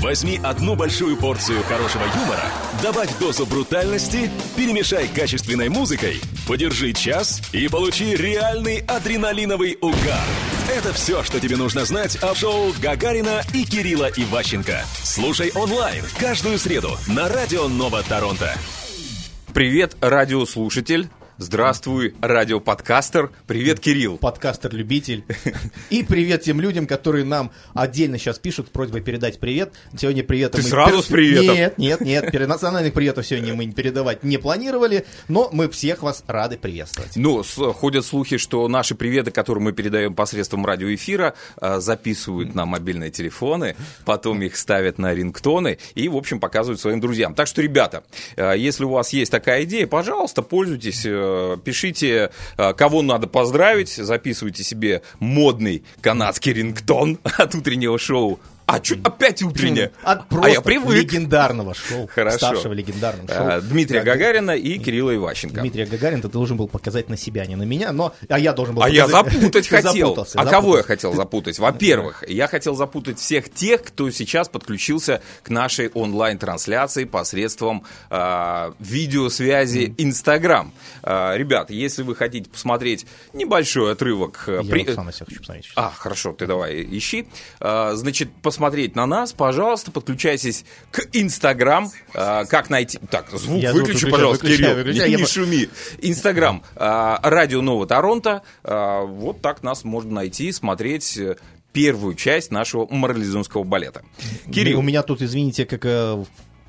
Возьми одну большую порцию хорошего юмора, добавь дозу брутальности, перемешай качественной музыкой, подержи час и получи реальный адреналиновый угар. Это все, что тебе нужно знать о шоу Гагарина и Кирилла Иващенко. Слушай онлайн каждую среду на Радио Нова Торонто. Привет, радиослушатель. Здравствуй, радиоподкастер. Привет, Кирилл. Подкастер-любитель. И привет тем людям, которые нам отдельно сейчас пишут с просьбой передать привет. Сегодня привет. Ты сразу с приветом? Нет, нет, нет. Перенациональных приветов сегодня мы передавать не планировали, но мы всех вас рады приветствовать. Ну, ходят слухи, что наши приветы, которые мы передаем посредством радиоэфира, э, записывают на мобильные телефоны, потом их ставят на рингтоны и, в общем, показывают своим друзьям. Так что, ребята, э, если у вас есть такая идея, пожалуйста, пользуйтесь, э, пишите, э, кого надо поздравить, записывайте себе модный канадский рингтон от утреннего шоу. А что, опять утреннее? От а просто я привык. легендарного шоу. Хорошо. Старшего легендарного шоу. Э, Дмитрия Гага- Гагарина и Кирилла Иващенко. Дмитрия Гагарина ты должен был показать на себя, не на меня, но а я должен был А я показать- запутать Ты хотел. запутался, а кого я хотел запутать? Во-первых, я хотел запутать всех тех, кто сейчас подключился к нашей онлайн-трансляции посредством а, видеосвязи Инстаграм. А, ребят, если вы хотите посмотреть небольшой отрывок... э, Я при- вот сам на себя хочу посмотреть. а, хорошо, ты давай ищи. А, значит, посмотреть на нас, пожалуйста, подключайтесь к Инстаграм. А, как найти... Так, звук Я звук выключи, выключаю, пожалуйста, выключаю, Кирилл. выключаю. Не, не шуми. Инстаграм. а, Радио Нового Торонто. А, Вот так нас можно найти, смотреть э, первую часть нашего морализонского балета. Кирилл, У меня тут, извините, как э,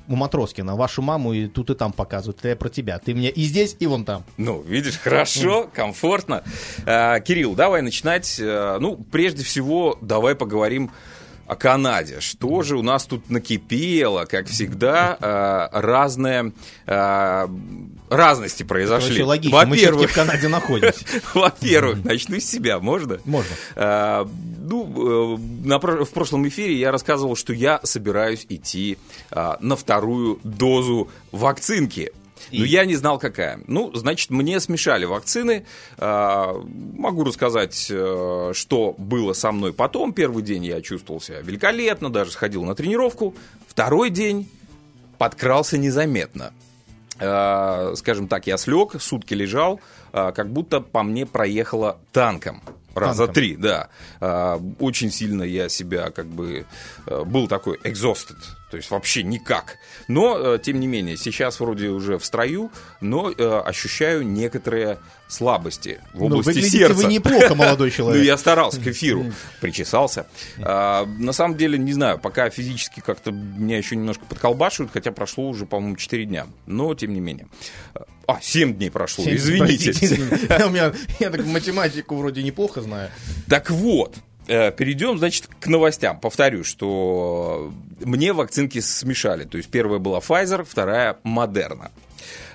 у Матроскина, вашу маму и тут и там показывают. Это я про тебя. Ты мне и здесь, и вон там. Ну, видишь, хорошо, комфортно. А, Кирилл, давай начинать. А, Ну, прежде всего, давай поговорим о Канаде. Что же у нас тут накипело, как всегда, а, разные а, разности Это произошли. вообще логично. Мы Во-первых, в Канаде находимся. во-первых, начну с себя, можно? Можно. Ну, э, про- в прошлом эфире я рассказывал, что я собираюсь идти на вторую дозу вакцинки. Но я не знал, какая. Ну, значит, мне смешали вакцины. А, Могу рассказать, э, что было со мной потом. Первый день я чувствовал себя великолепно, даже сходил на тренировку. Второй день подкрался незаметно. Э, Скажем так, я слег, сутки лежал, э, как будто по мне проехало танком. Раза Танком. три, да. Очень сильно я себя как бы э, был такой exhausted, то есть вообще никак. Но, э, тем не менее, сейчас вроде уже в строю, но э, ощущаю некоторые слабости в Ну, области выглядите сердца. вы неплохо, молодой Ну, человек. я старался к эфиру, причесался. А, на самом деле, не знаю, пока физически как-то меня еще немножко подколбашивают, хотя прошло уже, по-моему, 4 дня. Но, тем не менее. А, 7 дней прошло, извините. Простите, меня- Я так математику вроде неплохо знаю. Так вот, перейдем, значит, к новостям. Повторю, что мне вакцинки смешали. То есть первая была Pfizer, вторая Moderna.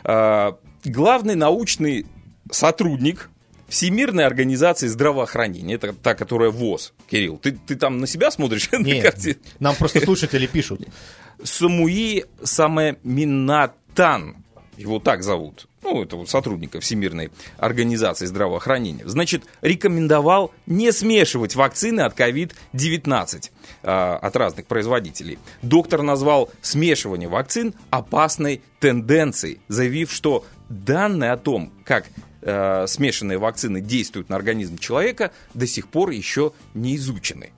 Э, Главный научный сотрудник Всемирной организации здравоохранения, это та, которая ВОЗ. Кирилл, ты, ты там на себя смотришь? Нет, нам просто слушатели пишут. Самуи Самеминатан, его так зовут, ну, это вот сотрудника Всемирной организации здравоохранения, значит, рекомендовал не смешивать вакцины от COVID-19 а, от разных производителей. Доктор назвал смешивание вакцин опасной тенденцией, заявив, что данные о том, как э, смешанные вакцины действуют на организм человека, до сих пор еще не изучены.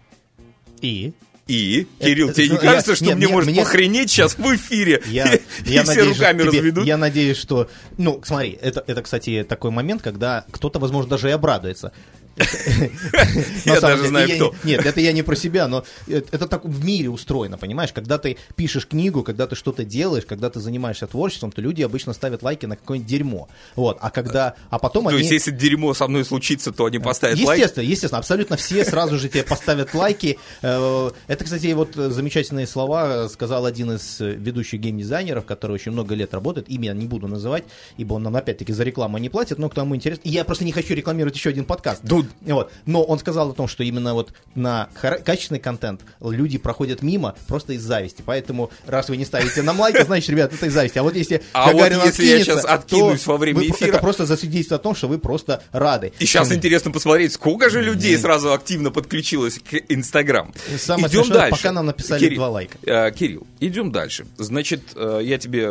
И? И, Кирилл, Это- тебе не я- кажется, что нет, мне мне- может мне- похренеть сейчас в эфире? Я, и я все надеюсь, руками тебе- разведут? я надеюсь, что... Ну, смотри, это, это, кстати, такой момент, когда кто-то, возможно, даже и обрадуется. Я даже знаю, кто. Нет, это я не про себя, но это, так в мире устроено, понимаешь? Когда ты пишешь книгу, когда ты что-то делаешь, когда ты занимаешься творчеством, то люди обычно ставят лайки на какое-нибудь дерьмо. Вот, а когда... А потом То они... есть, если дерьмо со мной случится, то они поставят лайк? Естественно, естественно, абсолютно все сразу же тебе поставят лайки. Э, Это, кстати, вот замечательные слова сказал один из ведущих геймдизайнеров, который очень много лет работает. Имя не буду называть, ибо он нам опять-таки за рекламу не платит, но к тому интересно. Я просто не хочу рекламировать еще один подкаст. Вот. Но он сказал о том, что именно вот на качественный контент люди проходят мимо просто из зависти. Поэтому, раз вы не ставите нам лайки, значит, ребят, это из зависти. А вот если А вот если я щас откинусь во время эфира- Это просто засвидетельствует о том, что вы просто рады. И сейчас интересно посмотреть, сколько же людей сразу активно подключилось к Инстаграм. Самое Идем смешное, дальше. пока нам написали Кирилл, два лайка. э, Кирилл, идем дальше. Значит, э, я тебе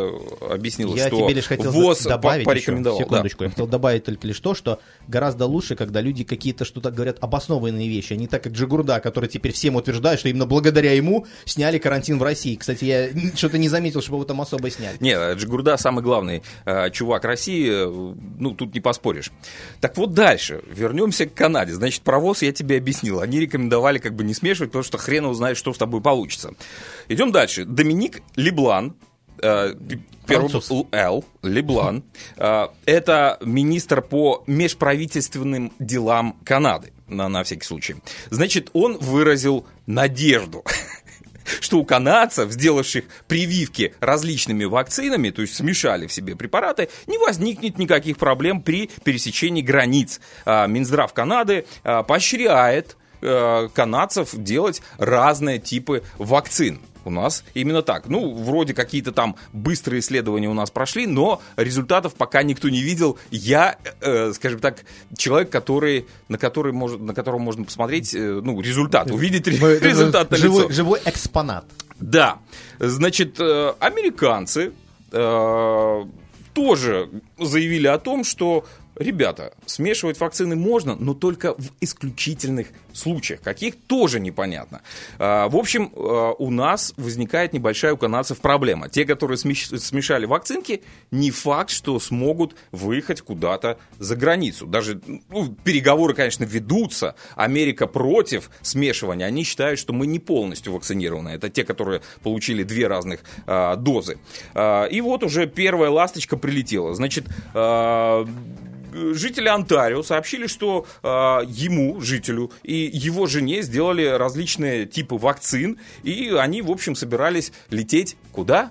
объяснил, Я что тебе лишь хотел ВОЗ добавить еще, порекомендовал. да. секундочку, я хотел добавить только лишь то, что гораздо лучше, когда люди какие-то что-то говорят обоснованные вещи, а не так, как Джигурда, который теперь всем утверждает, что именно благодаря ему сняли карантин в России. Кстати, я что-то не заметил, чтобы его там особо сняли. Не, Джигурда самый главный э, чувак России, э, ну, тут не поспоришь. Так вот дальше, вернемся к Канаде. Значит, провоз я тебе объяснил. Они рекомендовали как бы не смешивать, потому что хрен его знает, что с тобой получится. Идем дальше. Доминик Леблан, э, Француз. Л-. Леблан, э, это министр по межправительственным делам Канады, на, на всякий случай. Значит, он выразил надежду, что у канадцев, сделавших прививки различными вакцинами, то есть смешали в себе препараты, не возникнет никаких проблем при пересечении границ. А, Минздрав Канады а, поощряет э, канадцев делать разные типы вакцин. У нас именно так. Ну, вроде какие-то там быстрые исследования у нас прошли, но результатов пока никто не видел. Я, э, скажем так, человек, который, на, который может, на котором можно посмотреть, э, ну, результат, увидеть ре- результат на живой, лицо. живой экспонат. Да, значит, э, американцы э, тоже заявили о том, что, ребята, смешивать вакцины можно, но только в исключительных случаях. Каких тоже непонятно. Э, В общем, э, у нас возникает небольшая у канадцев проблема. Те, которые смеш- смешали вакцинки, не факт, что смогут выехать куда-то за границу. Даже ну, переговоры, конечно, ведутся. Америка против смешивания. Они считают, что мы не полностью вакцинированы. Это те, которые получили две разных а, дозы. А, и вот уже первая ласточка прилетела. Значит, а, жители Онтарио сообщили, что э, ему, жителю, и его жене сделали различные типы вакцин, и они, в общем, собирались лететь куда?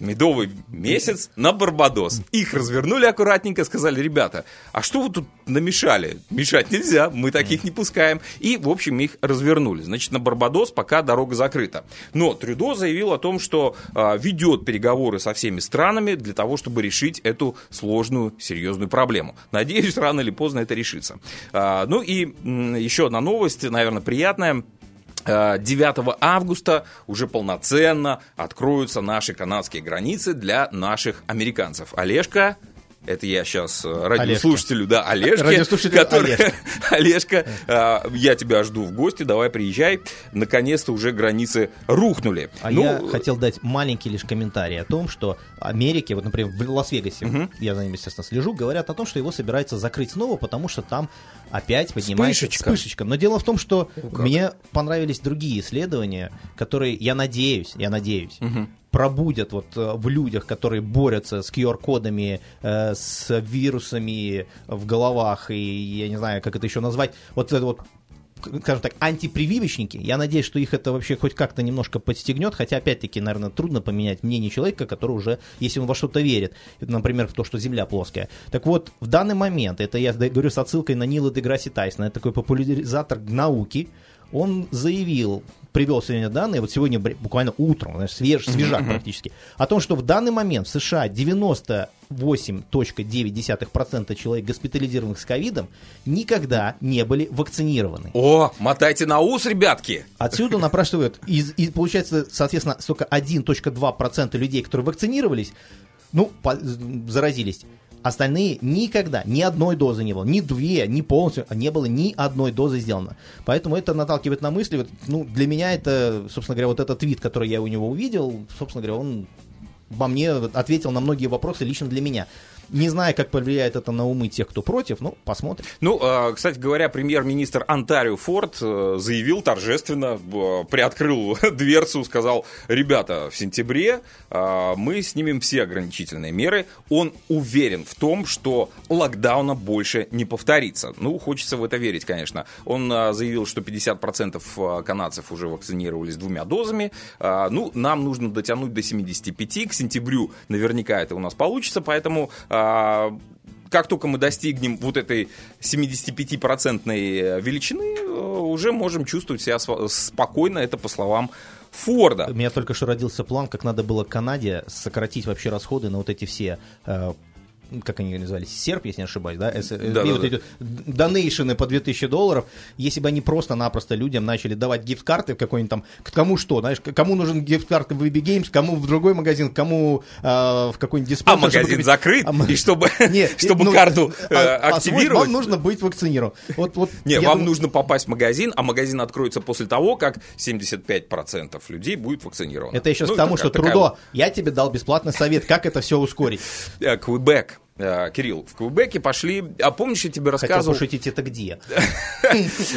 Медовый месяц на Барбадос. Их развернули аккуратненько, сказали, ребята, а что вы тут намешали? Мешать нельзя, мы таких не пускаем. И, в общем, их развернули. Значит, на Барбадос пока дорога закрыта. Но Трюдо заявил о том, что а, ведет переговоры со всеми странами для того, чтобы решить эту сложную, серьезную проблему. Надеюсь, рано или поздно это решится. А, ну и м, еще одна новость, наверное, приятная. Э, 9 августа уже полноценно откроются наши канадские границы для наших американцев. Олежка, это я сейчас радиослушателю, да, Олежке, Радиослушателю который-. Олежка, э, я тебя жду в гости, давай приезжай. Наконец-то уже границы рухнули. А Ну, я хотел дать маленький лишь комментарий о том, что Америке, вот, например, в Лас-Вегасе, я за ним, естественно, слежу, говорят о том, что его собираются закрыть снова, потому что там опять поднимается Вспышечка. вспышечка. Но дело в том, что мне понравились другие исследования, которые, я надеюсь, я надеюсь, пробудят вот э, в людях, которые борются с QR-кодами, э, с вирусами в головах, и я не знаю, как это еще назвать, вот это вот скажем так, антипрививочники. Я надеюсь, что их это вообще хоть как-то немножко подстегнет, хотя, опять-таки, наверное, трудно поменять мнение человека, который уже, если он во что-то верит, например, в то, что Земля плоская. Так вот, в данный момент, это я говорю с отсылкой на Нила Деграсси Тайсона, это такой популяризатор науки, он заявил, привел сегодня данные, вот сегодня буквально утром, знаешь, свеж, свежак практически, о том, что в данный момент в США 98,9% человек, госпитализированных с ковидом, никогда не были вакцинированы. О, мотайте на ус, ребятки! Отсюда напрашивают, из, и получается, соответственно, только 1.2% людей, которые вакцинировались, ну, по- заразились. Остальные никогда, ни одной дозы не было, ни две, ни полностью, не было ни одной дозы сделано. Поэтому это наталкивает на мысли, вот, ну, для меня это, собственно говоря, вот этот твит, который я у него увидел, собственно говоря, он во мне ответил на многие вопросы лично для меня. Не знаю, как повлияет это на умы тех, кто против, ну, посмотрим. Ну, э, кстати говоря, премьер-министр Онтарио Форд э, заявил торжественно, э, приоткрыл дверцу, сказал, ребята, в сентябре э, мы снимем все ограничительные меры. Он уверен в том, что локдауна больше не повторится. Ну, хочется в это верить, конечно. Он заявил, что 50% э, канадцев уже вакцинировались двумя дозами. Ну, нам нужно дотянуть до 75. К сентябрю наверняка это у нас получится, поэтому а, как только мы достигнем вот этой 75-процентной величины, э, уже можем чувствовать себя спокойно, это по словам Форда. У меня только что родился план, как надо было Канаде сократить вообще расходы на вот эти все э, как они назывались, серп, если не ошибаюсь, да, Да, и да, вот да. эти донейшены по 2000 долларов, если бы они просто-напросто людям начали давать гифт-карты в какой-нибудь там, к кому что, знаешь, кому нужен гифт-карты в VB Games, кому в другой магазин, кому э, в какой-нибудь диспенсер. А магазин купить- закрыт, А и чтобы, Нет, чтобы ну, карту э, а- а активировать... Вам нужно быть вакцинирован. Вот, вот, Не, вам думаю- нужно попасть в магазин, а магазин откроется после того, как 75% людей будет вакцинировано. Это еще Ну, к тому, что такая Трудо, я тебе дал бесплатный совет, как это все ускорить. Э, Квебек. Э, Кирилл, в Квебеке пошли... А помнишь, я тебе Хотел рассказывал... пошутить, это где?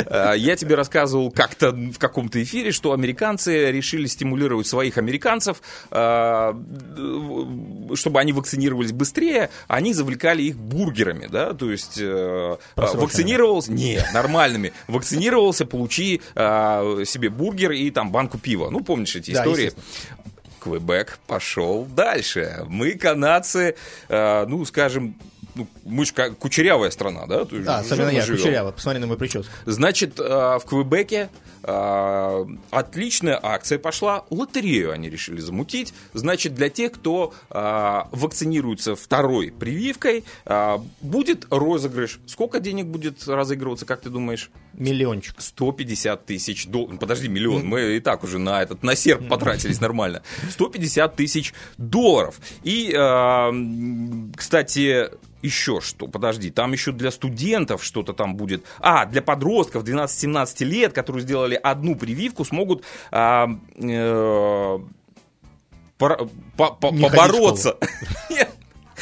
Э, Я тебе рассказывал как-то в каком-то эфире, что американцы решили стимулировать своих американцев, э, чтобы они вакцинировались быстрее, они завлекали их бургерами, да, то есть вакцинировался, не, нормальными, вакцинировался, получи себе бургер и там банку пива. Ну, помнишь эти истории? Квебек пошел дальше. Мы, канадцы, э, ну, скажем, ну, мы же кучерявая страна, да? То Да, особенно я, живем. кучеряво, посмотри на мою прическу. Значит, э, в Квебеке э, отличная акция пошла. Лотерею они решили замутить. Значит, для тех, кто э, вакцинируется второй прививкой, будет розыгрыш. Сколько денег будет разыгрываться, как ты думаешь? Миллиончик. 150 тысяч долларов. Подожди, миллион. Мы и так уже на этот, на серп потратились нормально. 150 тысяч долларов. И, кстати, еще что, подожди, там еще для студентов что-то там будет. А, для подростков 12-17 лет, которые сделали одну прививку, смогут а, э, по- по- побороться. Нет,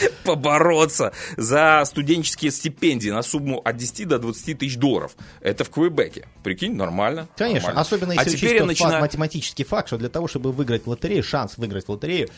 побороться за студенческие стипендии на сумму от 10 до 20 тысяч долларов. Это в Квебеке. Прикинь, нормально. Конечно, нормально. особенно а если теперь учесть я начинаю... математический факт, что для того, чтобы выиграть лотерею, шанс выиграть лотерею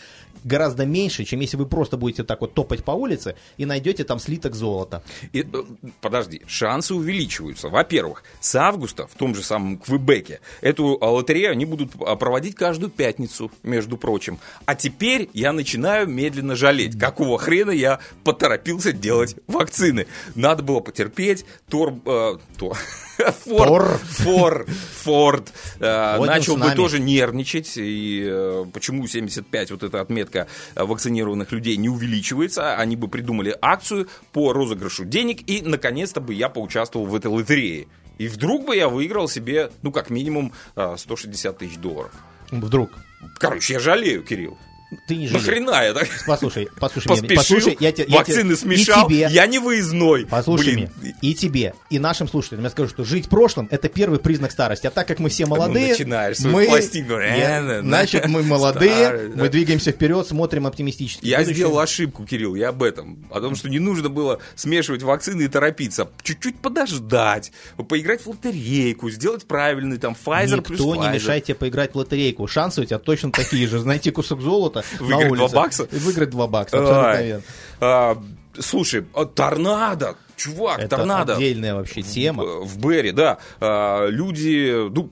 гораздо меньше, чем если вы просто будете так вот топать по улице и найдете там слиток золота. И, э, подожди, шансы увеличиваются. Во-первых, с августа в том же самом Квебеке эту а, лотерею они будут а, проводить каждую пятницу, между прочим. А теперь я начинаю медленно жалеть, какого хрена я поторопился делать вакцины. Надо было потерпеть. Тор... э, Тор... Форд, Форд, Форд э, начал бы тоже нервничать. И э, почему 75, вот эта отметка э, вакцинированных людей не увеличивается? Они бы придумали акцию по розыгрышу денег, и наконец-то бы я поучаствовал в этой лотерее. И вдруг бы я выиграл себе, ну, как минимум, э, 160 тысяч долларов. Вдруг. Короче, я жалею, Кирилл. Ты не жалеешь. Нахрена я так Послушай, послушай меня. Послушай, я те- я те- вакцины и смешал, тебе- я не выездной. Послушай Блин, меня, и тебе, и нашим слушателям я скажу, что жить прошлым – это первый признак старости. А так как мы все молодые, начинаешь мы, пластинку. Нет, Э, да, значит, мы да. молодые, Старый, да. мы двигаемся вперед, смотрим оптимистически. Я Будущее. сделал ошибку, Кирилл, я об этом. О том, что не нужно было смешивать вакцины и торопиться. Чуть-чуть подождать, поиграть в лотерейку, сделать правильный там Pfizer плюс Никто не Pfizer. мешает тебе поиграть в лотерейку. Шансы у тебя точно такие же. Найти кусок золота на Выиграть улице. два бакса? И выиграть два бакса. Абсолютно верно. А, слушай, а, торнадо, чувак, Это торнадо. отдельная вообще тема. В, Берри, да. А, люди, ну,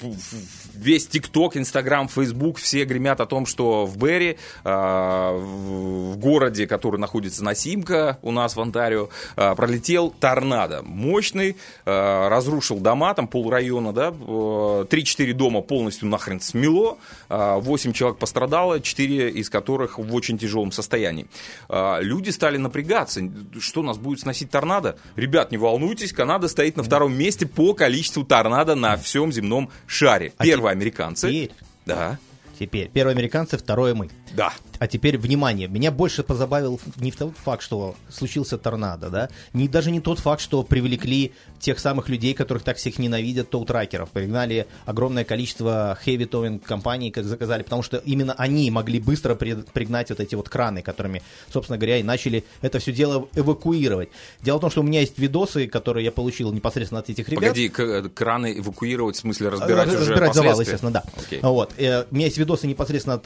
весь ТикТок, Инстаграм, Фейсбук, все гремят о том, что в Берри, а, в, городе, который находится на Симка у нас в Онтарио, а, пролетел торнадо. Мощный, а, разрушил дома, там полрайона, да, э, 3-4 дома полностью нахрен смело, 8 человек пострадало, 4 из которых в очень тяжелом состоянии. Люди стали напрягаться, что нас будет сносить торнадо? Ребят, не волнуйтесь, Канада стоит на втором месте по количеству торнадо на всем земном шаре. А Первые американцы. Теперь, Да, теперь. Первые американцы, второе мы. Да. А теперь, внимание, меня больше позабавил не тот факт, что случился торнадо, да, не, даже не тот факт, что привлекли тех самых людей, которых так всех ненавидят, тоутракеров, пригнали огромное количество heavy towing компаний, как заказали, потому что именно они могли быстро при- пригнать вот эти вот краны, которыми, собственно говоря, и начали это все дело эвакуировать. Дело в том, что у меня есть видосы, которые я получил непосредственно от этих ребят. Погоди, краны эвакуировать, в смысле разбирать, Разбирать, уже разбирать последствия? естественно, да. Окей. Вот. Э, У меня есть видосы непосредственно от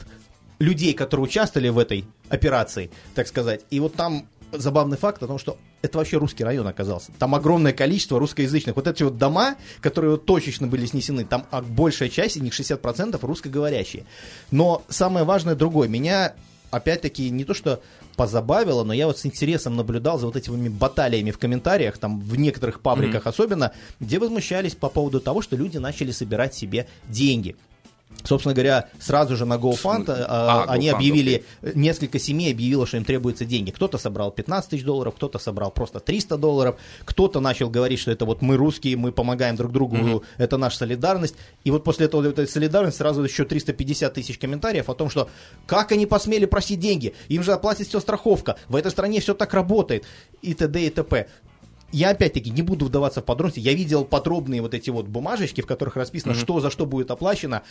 людей, которые участвовали в этой операции, так сказать. И вот там забавный факт о том, что это вообще русский район оказался. Там огромное количество русскоязычных. Вот эти вот дома, которые вот точечно были снесены, там а, большая часть, из них 60% русскоговорящие. Но самое важное другое. Меня опять-таки не то что позабавило, но я вот с интересом наблюдал за вот этими баталиями в комментариях, там в некоторых пабликах mm-hmm. особенно, где возмущались по поводу того, что люди начали собирать себе деньги. Собственно говоря, сразу же на GoFund а, а, они GoFund, объявили, okay. несколько семей объявило, что им требуются деньги. Кто-то собрал 15 тысяч долларов, кто-то собрал просто 300 долларов, кто-то начал говорить, что это вот мы русские, мы помогаем друг другу, mm-hmm. это наша солидарность. И вот после этого этой солидарности сразу еще 350 тысяч комментариев о том, что как они посмели просить деньги, им же оплатит все страховка, в этой стране все так работает, и т.д. и т.п я опять-таки не буду вдаваться в подробности. Я видел подробные вот эти вот бумажечки, в которых расписано, mm-hmm. что за что будет оплачено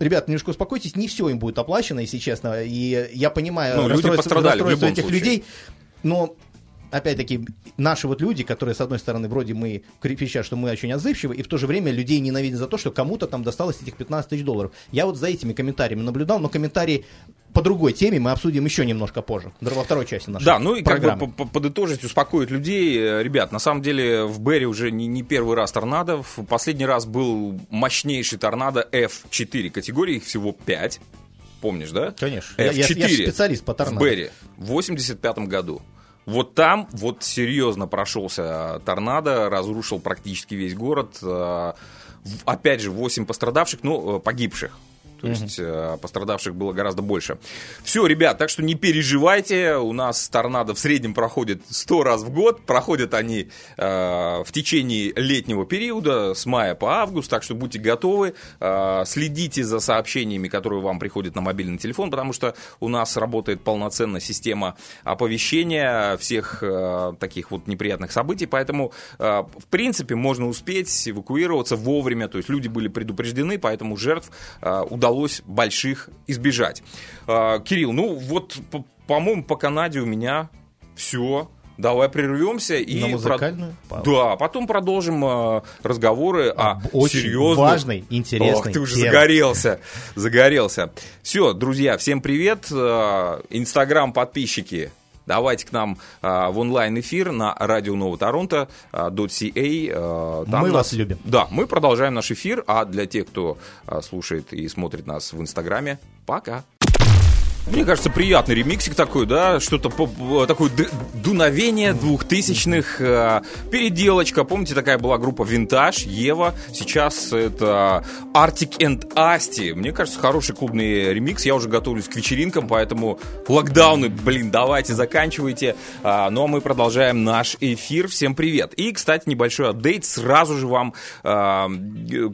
ребят, немножко успокойтесь, не все им будет оплачено, если честно. И я понимаю ну, расстройство, расстройство этих случае. людей, но опять-таки, наши вот люди, которые, с одной стороны, вроде мы кричат, что мы очень отзывчивы, и в то же время людей ненавидят за то, что кому-то там досталось этих 15 тысяч долларов. Я вот за этими комментариями наблюдал, но комментарии по другой теме мы обсудим еще немножко позже, во второй части нашей Да, ну и программы. как бы подытожить, успокоить людей. Э, ребят, на самом деле в Берри уже не, не первый раз торнадо. В последний раз был мощнейший торнадо F4 категории, их всего 5. Помнишь, да? Конечно. F4 я, я, я специалист по торнадо. В Берри в 85 году. Вот там вот серьезно прошелся торнадо, разрушил практически весь город. Э, опять же, 8 пострадавших, ну, э, погибших. То mm-hmm. есть э, пострадавших было гораздо больше. Все, ребят, так что не переживайте. У нас торнадо в среднем проходит 100 раз в год. Проходят они э, в течение летнего периода, с мая по август. Так что будьте готовы. Э, следите за сообщениями, которые вам приходят на мобильный телефон, потому что у нас работает полноценная система оповещения всех э, таких вот неприятных событий. Поэтому, э, в принципе, можно успеть эвакуироваться вовремя. То есть люди были предупреждены, поэтому жертв э, удалось удалось больших избежать. А, Кирилл, ну вот, по-моему, по Канаде у меня все. Давай прервемся и на музыкальную про... Да, потом продолжим э, разговоры о очень серьезной, важной, интересной. Ох, ты уже теме. загорелся, загорелся. Все, друзья, всем привет. Инстаграм подписчики Давайте к нам а, в онлайн-эфир на радио Нового Торонто .ca. А, мы нас, вас любим. Да, мы продолжаем наш эфир, а для тех, кто а, слушает и смотрит нас в Инстаграме, пока. Мне кажется, приятный ремиксик такой, да, что-то такое дуновение двухтысячных, э, переделочка. Помните, такая была группа Винтаж, Ева. Сейчас это Arctic and Asti. Мне кажется, хороший клубный ремикс. Я уже готовлюсь к вечеринкам, поэтому локдауны, блин, давайте, заканчивайте. А, ну, а мы продолжаем наш эфир. Всем привет. И, кстати, небольшой апдейт. Сразу же вам... А,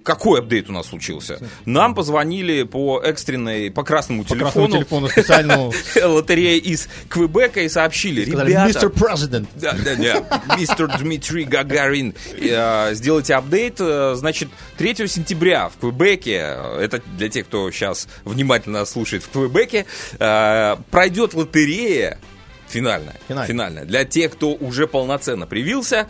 какой апдейт у нас случился? Нам позвонили по экстренной, по красному по телефону. Красному телефону специальную лотерею из Квебека и сообщили, ребята... Мистер Президент. Да, да, да. Мистер Дмитрий Гагарин. Э, сделайте апдейт. Э, значит, 3 сентября в Квебеке, э, это для тех, кто сейчас внимательно слушает в Квебеке, пройдет лотерея финальная. Финальная. финальная. Для тех, кто уже полноценно привился,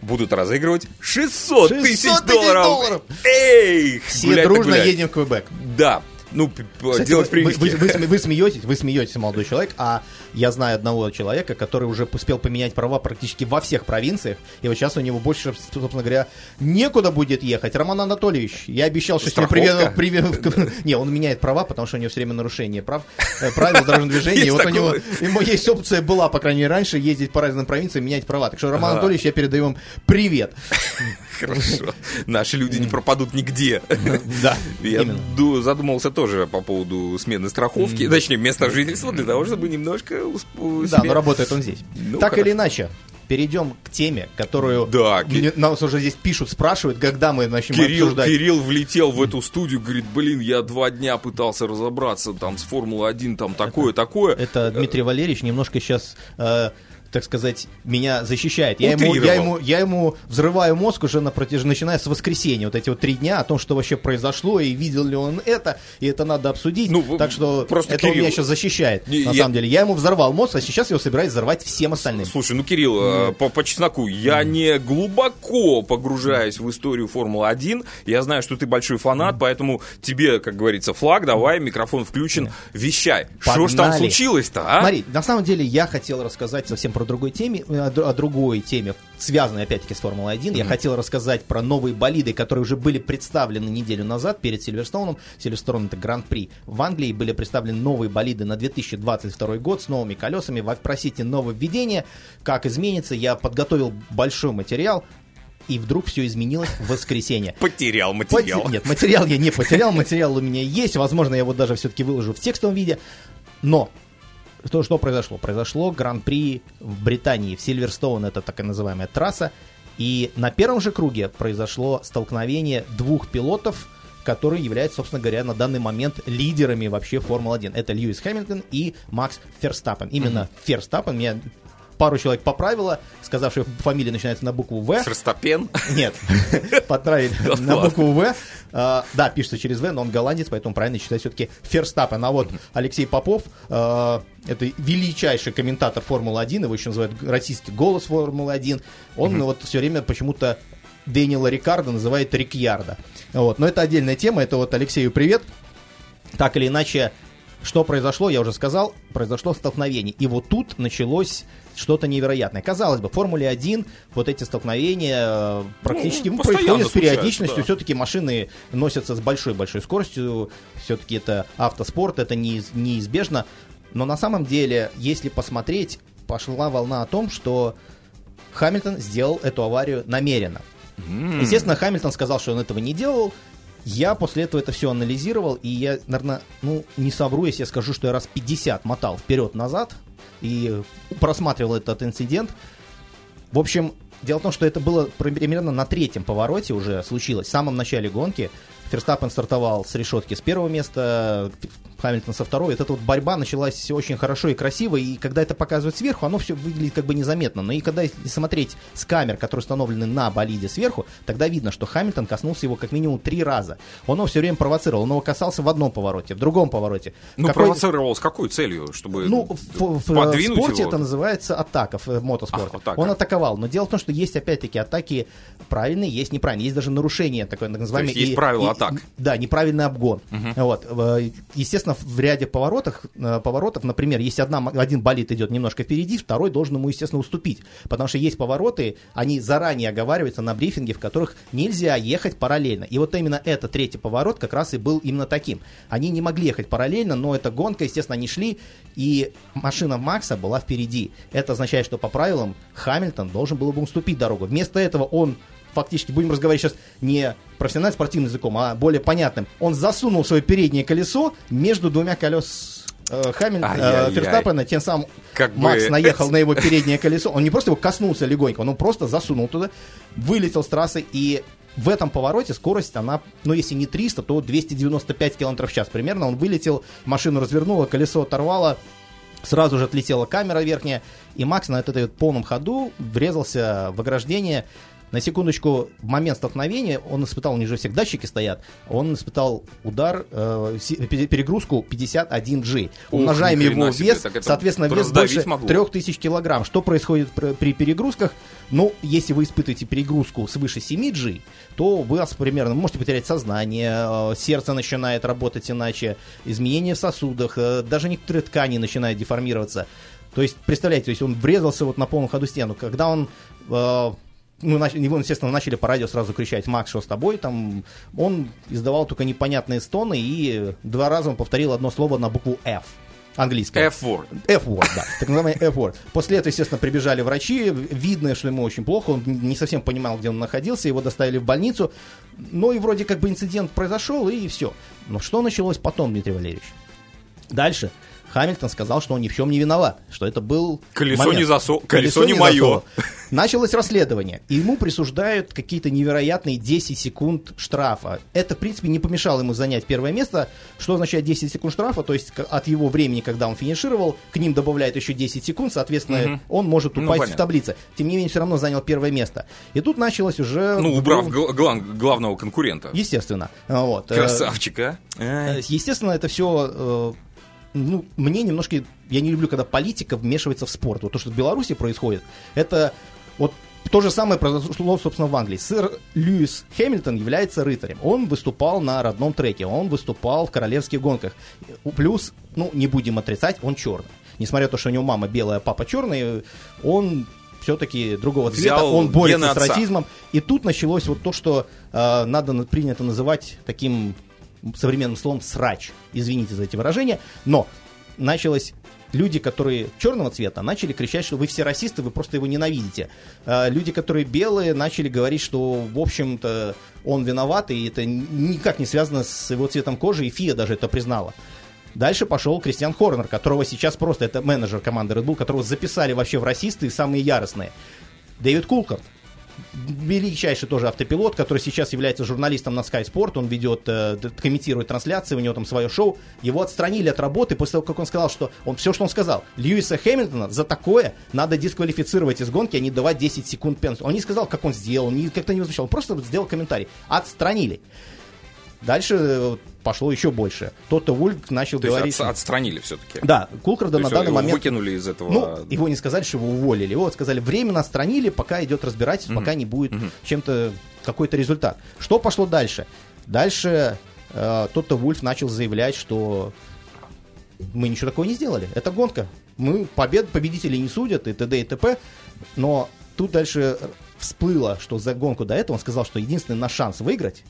будут разыгрывать 600, 600 тысяч долларов. долларов. Эй! Все дружно едем в Квебек. Да. Ну, Кстати, делать вы, вы, вы, вы, вы смеетесь, вы смеетесь, молодой человек, а я знаю одного человека, который уже успел поменять права практически во всех провинциях, и вот сейчас у него больше, собственно говоря, некуда будет ехать. Роман Анатольевич, я обещал, что Страховка? привет, Не, он меняет права, потому что у него все время нарушение прав, э, правил дорожного движения. И вот у него, ему есть опция была, по крайней мере, раньше, ездить по разным провинциям, менять права. Так что, Роман Анатольевич, я передаю вам привет. Хорошо. Наши люди не пропадут нигде. Да, Я задумался тоже по поводу смены страховки, точнее, места жительства, для того, чтобы немножко Да, но работает он здесь. Ну, так или иначе, перейдем к теме, которую да, мне, нас уже здесь пишут, спрашивают, когда мы начнем Кирилл, обсуждать. Кирилл влетел в эту студию, говорит, блин, я два дня пытался разобраться там с Формулой-1, там такое, это, такое. Это Дмитрий Валерьевич немножко сейчас... Э, так сказать, меня защищает. Я ему, я, ему, я ему взрываю мозг уже на протяж... начиная с воскресенья. Вот эти вот три дня о том, что вообще произошло, и видел ли он это, и это надо обсудить. Ну, так что просто это Кирилл... он меня сейчас защищает. Не, на я... самом деле. Я ему взорвал мозг, а сейчас я его собираюсь взорвать всем остальным. Слушай, ну, Кирилл, mm. по, по чесноку, я mm. не глубоко погружаюсь в историю Формулы-1. Я знаю, что ты большой фанат, mm. поэтому тебе, как говорится, флаг, давай, микрофон включен, вещай. Что ж там случилось-то, а? Смотри, на самом деле я хотел рассказать совсем про другой теме, э, о, другой теме, связанной опять-таки с Формулой-1. Mm-hmm. Я хотел рассказать про новые болиды, которые уже были представлены неделю назад перед Сильверстоуном. Сильверстоун это Гран-при. В Англии были представлены новые болиды на 2022 год с новыми колесами. Вы просите нововведения, как изменится. Я подготовил большой материал и вдруг все изменилось в воскресенье. Потерял материал. Нет, материал я не потерял, материал у меня есть, возможно, я его даже все-таки выложу в текстовом виде, но что, что произошло? Произошло гран-при в Британии, в Сильверстоун, это так называемая трасса, и на первом же круге произошло столкновение двух пилотов, которые являются, собственно говоря, на данный момент лидерами вообще Формулы-1. Это Льюис Хэмилтон и Макс Ферстаппен. Именно mm-hmm. Ферстаппен, меня пару человек поправила, сказав, что фамилия начинается на букву В. Ферстапен? Нет, подправили на букву В. А, да, пишется через В, но он голландец, поэтому правильно читать все-таки Ферстапен. А вот Алексей Попов, а, это величайший комментатор Формулы-1, его еще называют российский голос Формулы-1, он вот все время почему-то Дэниела Рикардо называет Рикьярда. Вот. Но это отдельная тема, это вот Алексею привет. Так или иначе, что произошло, я уже сказал, произошло столкновение. И вот тут началось что-то невероятное. Казалось бы, в Формуле 1 вот эти столкновения э, практически ну, происходят с периодичностью. Да. Все-таки машины носятся с большой-большой скоростью. Все-таки это автоспорт, это не, неизбежно. Но на самом деле, если посмотреть, пошла волна о том, что Хамильтон сделал эту аварию намеренно. Естественно, Хамильтон сказал, что он этого не делал. Я после этого это все анализировал, и я, наверное, ну, не совру, если я скажу, что я раз 50 мотал вперед-назад и просматривал этот инцидент. В общем, дело в том, что это было примерно на третьем повороте уже случилось, в самом начале гонки. Ферстаппен стартовал с решетки с первого места, Хамильтон со второй. Вот эта вот борьба началась очень хорошо и красиво, и когда это показывают сверху, оно все выглядит как бы незаметно. Но и когда смотреть с камер, которые установлены на болиде сверху, тогда видно, что Хамильтон коснулся его как минимум три раза. Он его все время провоцировал. Он его касался в одном повороте, в другом повороте. Ну, какой... провоцировал с какой целью? Чтобы ну, в, в, в спорте его? это называется атака, в мотоспорте. Ах, атака. Он атаковал. Но дело в том, что есть опять-таки атаки правильные, есть неправильные. Есть даже нарушение такое называемое. То есть, есть правила атак. Да, неправильный обгон. Угу. Вот. Естественно, естественно, в ряде поворотах, э, поворотов, например, если одна, один болит идет немножко впереди, второй должен ему, естественно, уступить. Потому что есть повороты, они заранее оговариваются на брифинге, в которых нельзя ехать параллельно. И вот именно этот третий поворот как раз и был именно таким. Они не могли ехать параллельно, но эта гонка, естественно, они шли, и машина Макса была впереди. Это означает, что по правилам Хамильтон должен был бы уступить дорогу. Вместо этого он фактически, будем разговаривать сейчас не профессиональным спортивным языком, а более понятным, он засунул свое переднее колесо между двумя колес э, Хамиль, э, Ферстаппена, тем самым как Макс бы... наехал на его переднее колесо. Он не просто его коснулся легонько, он просто засунул туда, вылетел с трассы и в этом повороте скорость, она, ну, если не 300, то 295 км в час примерно. Он вылетел, машину развернуло, колесо оторвало, сразу же отлетела камера верхняя, и Макс на этой полном ходу врезался в ограждение. На секундочку, в момент столкновения он испытал, ниже всех датчики стоят, он испытал удар, э, перегрузку 51G. Умножаем его вес, соответственно, вес больше могу. 3000 килограмм. Что происходит при перегрузках? Ну, если вы испытываете перегрузку свыше 7G, то вы примерно можете потерять сознание, э, сердце начинает работать иначе, изменения в сосудах, э, даже некоторые ткани начинают деформироваться. То есть, представляете, то есть он врезался вот на полном ходу стену. Когда он э, ну, его, естественно, начали по радио сразу кричать «Макс, что с тобой?» там Он издавал только непонятные стоны, и два раза он повторил одно слово на букву F английское. F-word. F-word, да. Так называемый F-word. После этого, естественно, прибежали врачи. Видно, что ему очень плохо. Он не совсем понимал, где он находился. Его доставили в больницу. Ну и вроде как бы инцидент произошел, и все. Но что началось потом, Дмитрий Валерьевич? Дальше Хамильтон сказал, что он ни в чем не виноват, что это был колесо момент. не засо, колесо, колесо не, не мое. Началось расследование, и ему присуждают какие-то невероятные 10 секунд штрафа. Это, в принципе, не помешало ему занять первое место. Что означает 10 секунд штрафа? То есть от его времени, когда он финишировал, к ним добавляют еще 10 секунд, соответственно, угу. он может ну, упасть ну, в таблице. Тем не менее, все равно занял первое место. И тут началось уже... Ну, убрав вдруг... гла- главного конкурента. Естественно. Вот. Красавчика. Э, естественно, это все э, ну, мне немножко, я не люблю, когда политика вмешивается в спорт. Вот то, что в Беларуси происходит, это вот то же самое произошло, собственно, в Англии. Сэр Льюис Хэмилтон является рыцарем. Он выступал на родном треке, он выступал в королевских гонках. Плюс, ну, не будем отрицать, он черный. несмотря на то, что у него мама белая, а папа черный, он все-таки другого цвета, Взял он борется с расизмом. И тут началось вот то, что э, надо на- принято называть таким современным словом срач. Извините за эти выражения, но началось люди, которые черного цвета, начали кричать, что вы все расисты, вы просто его ненавидите. А люди, которые белые, начали говорить, что, в общем-то, он виноват, и это никак не связано с его цветом кожи, и ФИА даже это признала. Дальше пошел Кристиан Хорнер, которого сейчас просто, это менеджер команды Red Bull, которого записали вообще в расисты самые яростные. Дэвид Кулкарт, величайший тоже автопилот, который сейчас является журналистом на Sky Sport, он ведет, э, комментирует трансляции, у него там свое шоу. Его отстранили от работы после того, как он сказал, что он все, что он сказал, Льюиса Хэмилтона за такое надо дисквалифицировать из гонки, а не давать 10 секунд пенсии. Он не сказал, как он сделал, не, как-то не возмущал, он просто сделал комментарий. Отстранили. Дальше э, пошло еще больше. Тот-то Вульк начал То есть говорить... отс- отстранили все-таки. Да, Кулкрада на данный момент... выкинули из этого. Ну, его не сказали, что его уволили. Его вот сказали, временно отстранили, пока идет разбирательство, пока не будет чем-то какой-то результат. Что пошло дальше? Дальше э, тот-то Вульф начал заявлять, что мы ничего такого не сделали. Это гонка. Мы побед, победителей не судят и т.д. и т.п. Но тут дальше всплыло, что за гонку до этого он сказал, что единственный наш шанс выиграть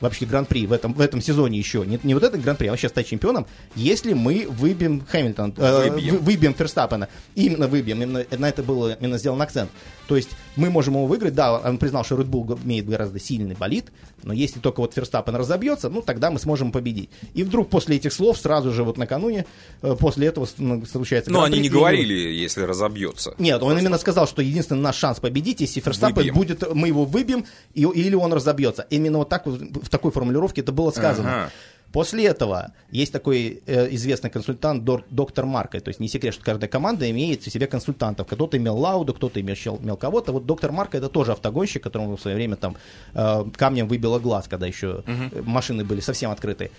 вообще гран-при в этом, в этом сезоне еще, не, не вот этот гран-при, а вообще стать чемпионом, если мы выбьем Хэмилтон, э, Выбьем. вы- выбьем Ферстаппена. Именно выбьем, именно на это было именно сделан акцент. То есть мы можем его выиграть, да, он признал, что Red Bull имеет гораздо сильный болид, но если только вот Ферстаппен разобьется, ну тогда мы сможем победить. И вдруг после этих слов, сразу же вот накануне, э, после этого ну, случается Но они не говорили, если разобьется. нет, он именно сказал, что единственный наш шанс победить, если Ферстаппен будет, мы его выбьем, и- или он разобьется. Именно вот так вот, в такой формулировке это было сказано. Ага. После этого есть такой э, известный консультант дор- доктор Марка. То есть не секрет, что каждая команда имеет в себе консультантов. Кто-то имел Лауду, кто-то имел, имел кого-то. Вот доктор Марка это тоже автогонщик, которому в свое время там э, камнем выбило глаз, когда еще э, машины были совсем открытые.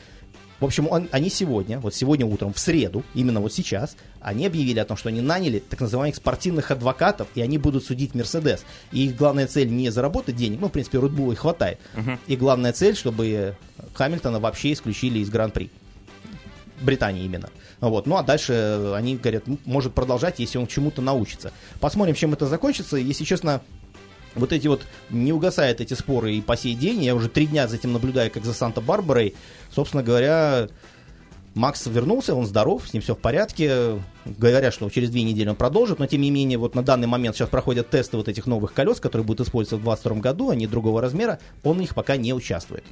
В общем, он- они сегодня, вот сегодня утром, в среду, именно вот сейчас, они объявили о том, что они наняли так называемых спортивных адвокатов, и они будут судить Мерседес. И их главная цель не заработать денег, ну, в принципе, Bull их хватает. И главная цель, чтобы Хамильтона вообще исключили из Гран-при. Британии именно. Вот. Ну а дальше они говорят, может продолжать, если он чему-то научится. Посмотрим, чем это закончится. Если честно, вот эти вот не угасают эти споры и по сей день. Я уже три дня за этим наблюдаю, как за Санта-Барбарой. Собственно говоря, Макс вернулся, он здоров, с ним все в порядке. Говорят, что через две недели он продолжит, но тем не менее, вот на данный момент сейчас проходят тесты вот этих новых колес, которые будут использоваться в 2022 году, они другого размера, он в них пока не участвует.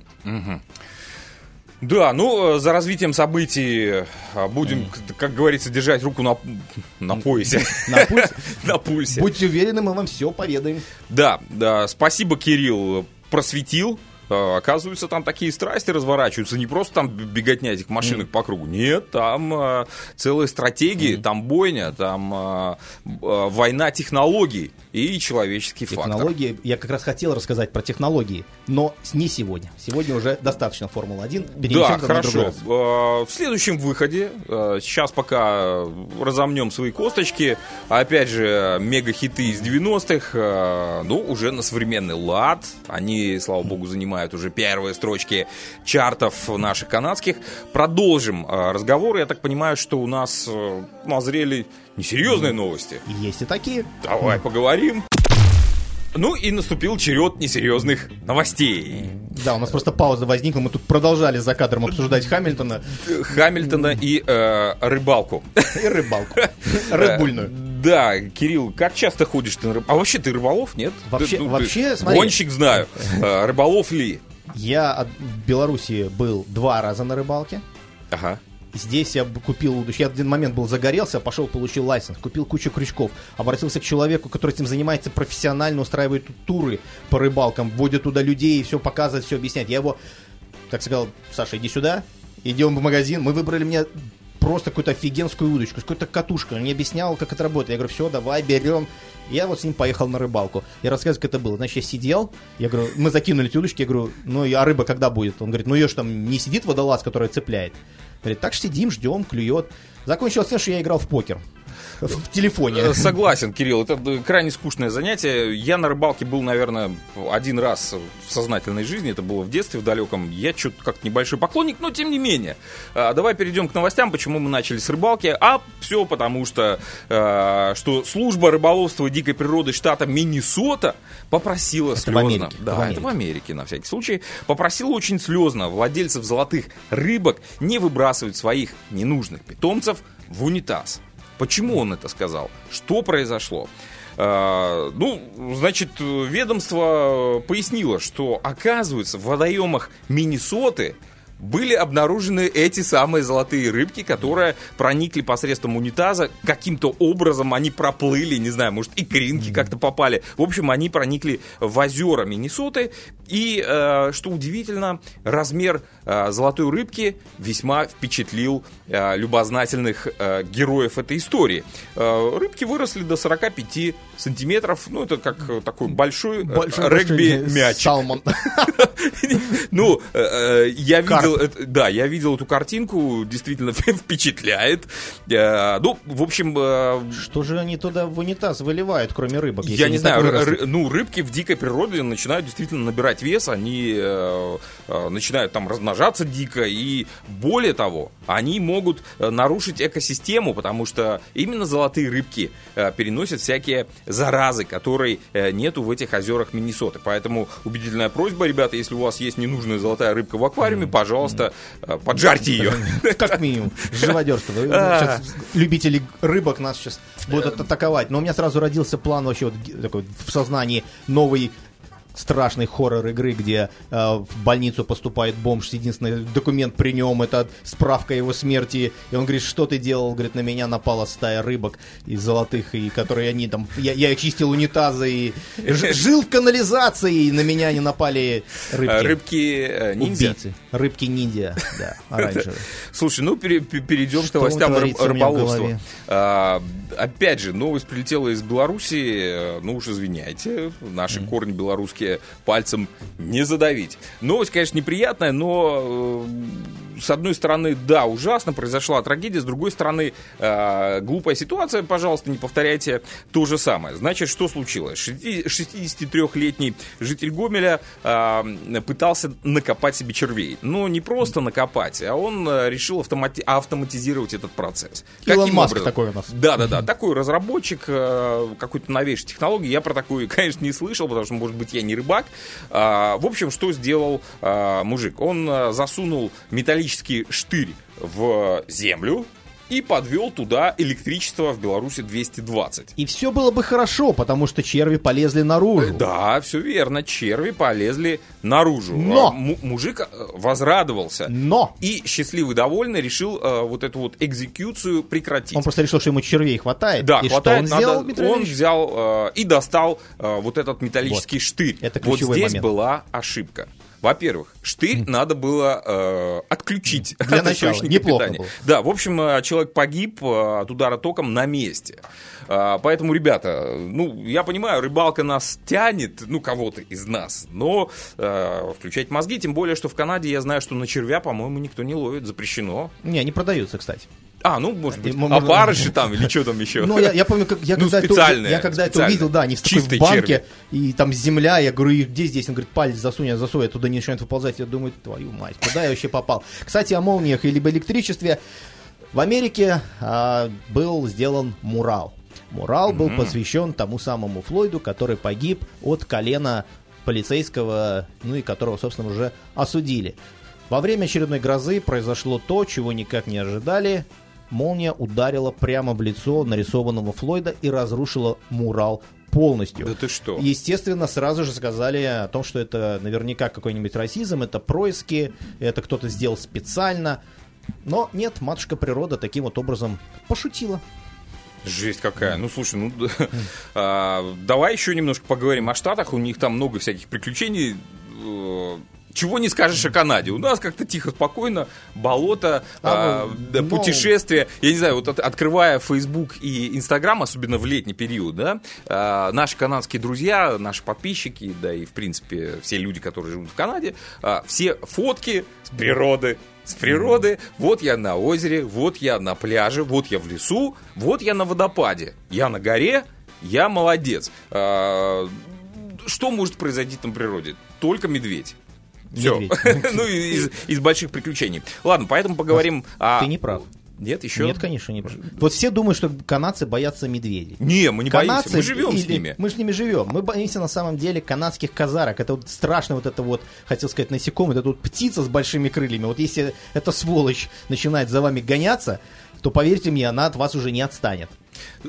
Да, ну, э, за развитием событий э, будем, как говорится, держать руку на, на поясе. На пульсе. На пульсе. Будьте уверены, мы вам все поведаем. Да, да, спасибо, Кирилл, просветил. Э, Оказывается, там такие страсти разворачиваются. Не просто там беготня этих машинок по кругу. Нет, там э, целые стратегии, там бойня, там э, э, война технологий и человеческий фактор. Технологии, я как раз хотел рассказать про технологии, но не сегодня. Сегодня уже достаточно Формулы-1. Да, хорошо. Э, В следующем выходе, э, сейчас пока разомнем свои косточки, опять же, мега-хиты из 90-х, э, ну, уже на современный лад. Они, слава богу, занимают уже первые строчки чартов наших канадских. Продолжим разговор. Я так понимаю, что у нас назрели несерьезные новости. Есть и такие. Давай поговорим. Ну и наступил черед несерьезных новостей. Да, у нас просто пауза возникла, мы тут продолжали за кадром обсуждать Хамильтона Хамильтона и э, рыбалку. и рыбалку. Рыбульную. Да, Кирилл, как часто ходишь ты на рыбалку? А вообще ты рыболов, нет? Вообще- Ты- ну, вообще, ты смотри. Гонщик знаю. Э, Рыболов ли? Я от- в Беларуси был два раза на рыбалке. Ага. Здесь я купил, я в один момент был загорелся, пошел, получил лайсенс, купил кучу крючков, обратился к человеку, который этим занимается профессионально, устраивает туры по рыбалкам, вводит туда людей, все показывает, все объясняет. Я его, так сказал, Саша, иди сюда, идем в магазин, мы выбрали мне просто какую-то офигенскую удочку, с какой-то катушкой, он мне объяснял, как это работает. Я говорю, все, давай, берем. Я вот с ним поехал на рыбалку. Я рассказываю, как это было. Значит, я сидел, я говорю, мы закинули эти удочки, я говорю, ну и- а рыба когда будет? Он говорит, ну ее ж там не сидит водолаз, который цепляет. Говорит, так сидим, ждем, клюет. Закончилось тем, что я играл в покер. В телефоне. Э, Согласен, Кирилл, это э, крайне скучное занятие. Я на рыбалке был, наверное, один раз в сознательной жизни, это было в детстве, в далеком. Я что-то как-то небольшой поклонник, но тем не менее. А, Давай перейдем к новостям, почему мы начали с рыбалки. А все потому, что, э, что служба рыболовства и дикой природы штата Миннесота попросила в слезно. Америке, Да, в Америке. это в Америке, на всякий случай. Попросила очень слезно владельцев золотых рыбок не выбрасывать своих ненужных питомцев в унитаз. Почему он это сказал? Что произошло? Э, Ну, значит, ведомство пояснило, что, оказывается, в водоемах Миннесоты были обнаружены эти самые золотые рыбки, которые проникли посредством унитаза. Каким-то образом они проплыли, не знаю, может, икринки как-то попали. В общем, они проникли в озера Миннесоты. И, э, что удивительно, размер э, золотой рыбки весьма впечатлил э, любознательных э, героев этой истории. Э, рыбки выросли до 45 сантиметров. Ну, это как э, такой большой, э, Большой регби-мяч. Салмон. Ну, э, я видел, да, я видел эту картинку, действительно впечатляет. Ну, в общем, Что же они туда в унитаз выливают, кроме рыбок? я не знаю, ну, рыбки в дикой природе начинают действительно набирать вес, они начинают там размножаться дико, и более того, они могут нарушить экосистему, потому что именно золотые рыбки переносят всякие заразы, которые э, нету в этих озерах Миннесоты. Поэтому убедительная просьба, ребята, если у вас есть ненужная золотая рыбка в аквариуме, пожалуйста, э, поджарьте ее. Как минимум. Живодерство. А. Любители рыбок нас сейчас будут атаковать. Но у меня сразу родился план вообще вот такой в сознании новый страшный хоррор игры, где э, в больницу поступает бомж, единственный документ при нем это справка его смерти, и он говорит, что ты делал, говорит, на меня напала стая рыбок из золотых, и которые они там, я, я чистил унитазы и жил в канализации, и на меня не напали рыбки. Рыбки э, ниндзя. Рыбки ниндзя, да, оранжевые. Слушай, ну пере- пе- перейдем к новостям рыболовства. опять же, новость прилетела из Беларуси. э, Ну уж извиняйте, наши корни белорусские пальцем не задавить. Новость, конечно, неприятная, но э, с одной стороны, да, ужасно, произошла трагедия, с другой стороны, э, глупая ситуация, пожалуйста, не повторяйте то же самое. Значит, что случилось? Шести- 63-летний житель Гомеля э, пытался накопать себе червей. Но не просто накопать, а он э, решил автомати- автоматизировать этот процесс. Илон Маск такой у нас. Да, да, да, такой разработчик э, какой-то новейшей технологии. Я про такую, конечно, не слышал, потому что, может быть, я не рыбак. А, в общем, что сделал а, мужик? Он а, засунул металлический штырь в землю и подвел туда электричество в Беларуси 220. И все было бы хорошо, потому что черви полезли наружу. Да, все верно, черви полезли наружу. Но! А, му- мужик э, возрадовался. Но И счастливый, довольный, решил э, вот эту вот экзекуцию прекратить. он просто решил, что ему червей хватает. Да, и хватает, что он сделал, надо- Дмитрий он взял э, и достал э, вот этот металлический штырь. Это вот здесь момент. была ошибка. Во-первых, штырь надо было э, отключить Для от начала. источника Неплохо питания. было. Да, в общем, э, человек погиб э, от удара током на месте. Э, Поэтому, ребята, ну, я понимаю, рыбалка нас тянет, ну, кого-то из нас, но э, включать мозги, тем более, что в Канаде я знаю, что на червя, по-моему, никто не ловит, запрещено. Не, они продаются, кстати. А, ну, может быть, можно- опарыши там или что там еще. Ну, я, я помню, как я Ну, когда, это, я когда это увидел, да, они в такой Чистые банке, черви. и там земля, я говорю, и где здесь? Он говорит, палец засунь, я засую, оттуда не начинает выползать. Я думаю, твою мать, куда я вообще попал? Кстати, о молниях и либо электричестве. В Америке а, был сделан мурал. Мурал был посвящен тому самому Флойду, который погиб от колена полицейского, ну и которого, собственно, уже осудили. Во время очередной грозы произошло то, чего никак не ожидали. Молния ударила прямо в лицо нарисованного Флойда и разрушила мурал полностью. Да ты что? Естественно, сразу же сказали о том, что это наверняка какой-нибудь расизм, это происки, это кто-то сделал специально. Но нет, матушка природа таким вот образом пошутила. Жесть какая. Ну, слушай, ну. А, давай еще немножко поговорим о Штатах. У них там много всяких приключений. Чего не скажешь о Канаде. У нас как-то тихо, спокойно, болото, А, а, ну, ну- путешествия. Я не знаю, вот от- открывая Facebook и Instagram, особенно в летний период, да, а, наши канадские друзья, наши подписчики, да и, в принципе, все люди, которые живут в Канаде, а, все фотки с природы, с природы, вот я на озере, вот я на пляже, вот я в лесу, вот я на водопаде, я на горе, я молодец. А, что может произойти на природе? Только медведь. Все. ну, из, больших приключений. Ладно, поэтому поговорим о... Ты не прав. Нет, еще? Нет, конечно, не прав. Вот все думают, что канадцы боятся медведей. Не, мы не канадцы, боимся, мы живем или, с ними. Мы с ними живем. Мы боимся на самом деле канадских казарок. Это вот страшно вот это вот, хотел сказать, насекомое, это вот птица с большими крыльями. Вот если эта сволочь начинает за вами гоняться, то поверьте мне, она от вас уже не отстанет.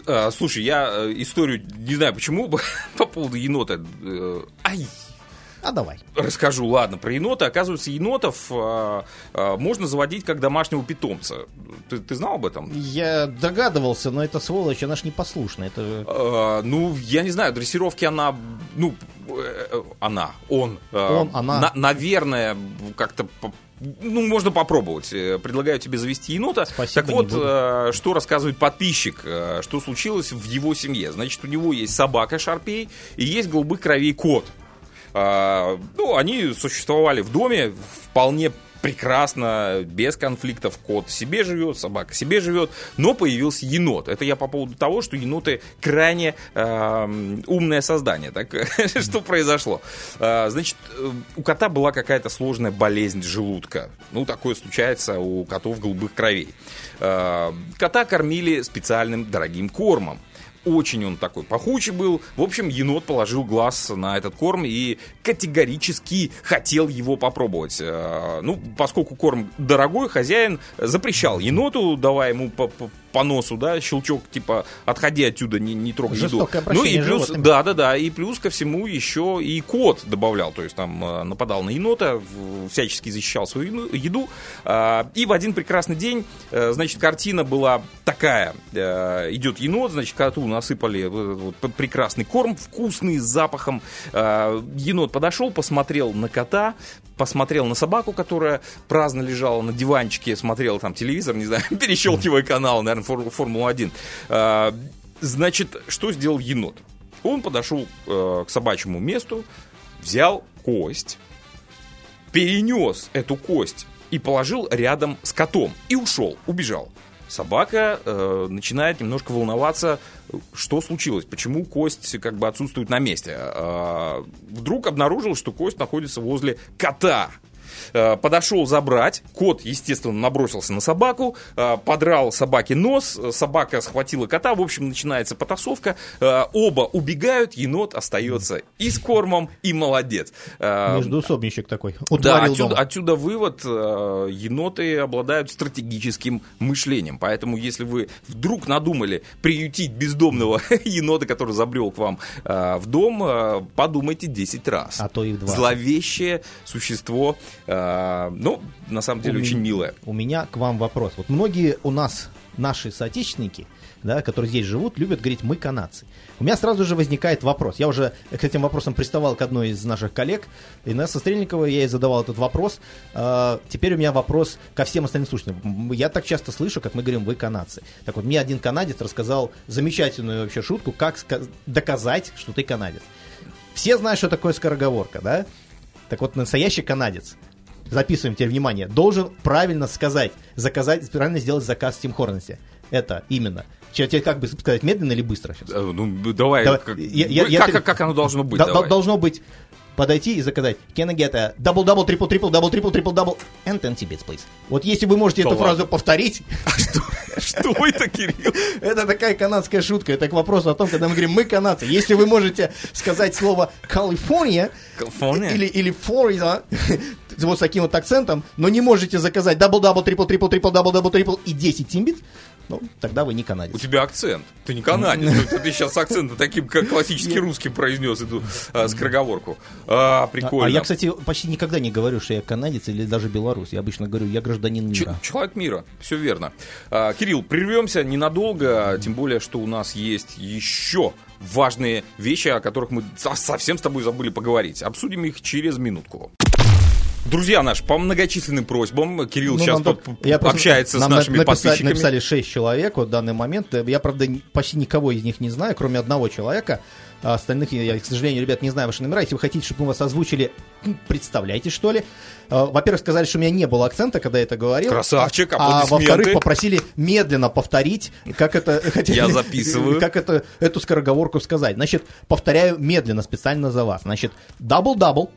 А, слушай, я э, историю не знаю почему по поводу енота. Э, ай, а давай. Расскажу, ладно, про енота. Оказывается, енотов а, а, можно заводить как домашнего питомца. Ты, ты знал об этом? Я догадывался, но это сволочь, она ж непослушная. Это... А, ну, я не знаю, дрессировки она, ну, э, она, он. А, он, она. На, наверное, как-то ну, можно попробовать. Э, предлагаю тебе завести енота. Спасибо, так вот, э, что рассказывает подписчик, что случилось в его семье. Значит, у него есть собака Шарпей и есть голубых кровей кот. А, ну, они существовали в доме вполне прекрасно, без конфликтов. Кот себе живет, собака себе живет, но появился енот. Это я по поводу того, что еноты крайне э, умное создание. Так что произошло? Э, значит, у кота была какая-то сложная болезнь желудка. Ну, такое случается у котов голубых кровей. Э, кота кормили специальным дорогим кормом очень он такой пахучий был. В общем, енот положил глаз на этот корм и категорически хотел его попробовать. Э, ну, поскольку корм дорогой, хозяин запрещал еноту, давая ему по носу, да, щелчок, типа, отходи отсюда, не, не трогай еду. Ну и плюс, да, да, да, и плюс ко всему еще и кот добавлял, то есть там э, нападал на енота, всячески защищал свою еду. А, и в один прекрасный день, э, значит, картина была такая, э, идет енот, значит, коту насыпали вот прекрасный корм, вкусный, с запахом. Енот подошел, посмотрел на кота, посмотрел на собаку, которая праздно лежала на диванчике, смотрела там телевизор, не знаю, перещелкивая канал, наверное, Формула-1. А, значит, что сделал енот? Он подошел э, к собачьему месту, взял кость, перенес эту кость и положил рядом с котом и ушел, убежал. Собака э, начинает немножко волноваться, что случилось, почему кость как бы отсутствует на месте. Э, вдруг обнаружил, что кость находится возле кота. Э, подошел забрать, кот, естественно, набросился на собаку, э, подрал собаке нос, собака схватила кота, в общем, начинается потасовка, э, оба убегают, енот остается и с кормом, и молодец. Междуусобничек такой. Да, отсюда, отсюда вывод, еноты обладают стратегическим мышлением, поэтому если вы вдруг надумали приютить бездомного енота, который забрел к вам в дом, подумайте 10 раз. А то и в 20. Зловещее существо Э, ну, на самом деле, у очень милая. У меня к вам вопрос. Вот многие у нас, наши соотечественники, да, которые здесь живут, любят говорить «мы канадцы». У меня сразу же возникает вопрос. Я уже к этим вопросам приставал к одной из наших коллег, Инесса Стрельникова, я ей задавал этот вопрос. А, теперь у меня вопрос ко всем остальным слушателям. Я так часто слышу, как мы говорим «вы канадцы». Так вот, мне один канадец рассказал замечательную вообще шутку, как доказать, что ты канадец. Все знают, что такое скороговорка, да? Так вот, настоящий канадец записываем теперь внимание, должен правильно сказать, заказать, правильно сделать заказ в Тим Хорнесе. Это именно. Тебе как бы сказать, медленно или быстро сейчас? Ну, давай. давай. Как, я, я, как, я, как оно должно быть? Д- давай. Должно быть подойти и заказать Can I get a double double triple triple double triple triple double and 10 Tibets, please. Вот если вы можете Что эту ладно? фразу повторить... А что это, Кирилл? Это такая канадская шутка. Это к вопросу о том, когда мы говорим «мы канадцы». Если вы можете сказать слово «Калифорния» или, или «Флорида», вот с таким вот акцентом, но не можете заказать double-double, triple-triple, triple-double, double-triple и 10 тимбит, ну, тогда вы не канадец. У тебя акцент. Ты не канадец. Ты сейчас акцент таким, как классический русский произнес эту а, скороговорку. А, прикольно. А я, кстати, почти никогда не говорю, что я канадец или даже белорус. Я обычно говорю, я гражданин мира. Человек мира. Все верно. А, Кирилл, прервемся ненадолго, тем более, что у нас есть еще важные вещи, о которых мы совсем с тобой забыли поговорить. Обсудим их через минутку. Друзья наши, по многочисленным просьбам, Кирилл Ну, сейчас тут- я общается с нам на- нашими написали, подписчиками. Написали 6 человек вот в данный момент. Я, правда, почти никого из них не знаю, кроме одного человека. А остальных я, к сожалению, ребят, не знаю ваши номера. Если вы хотите, чтобы мы вас озвучили, представляйте, что ли. А, Во-первых, сказали, что у меня не было акцента, когда я это говорил. Красавчик, а, а во-вторых, попросили медленно повторить, как это... хотели- Я записываю. Как это, эту скороговорку сказать. Значит, повторяю медленно, специально за вас. Значит, double-double.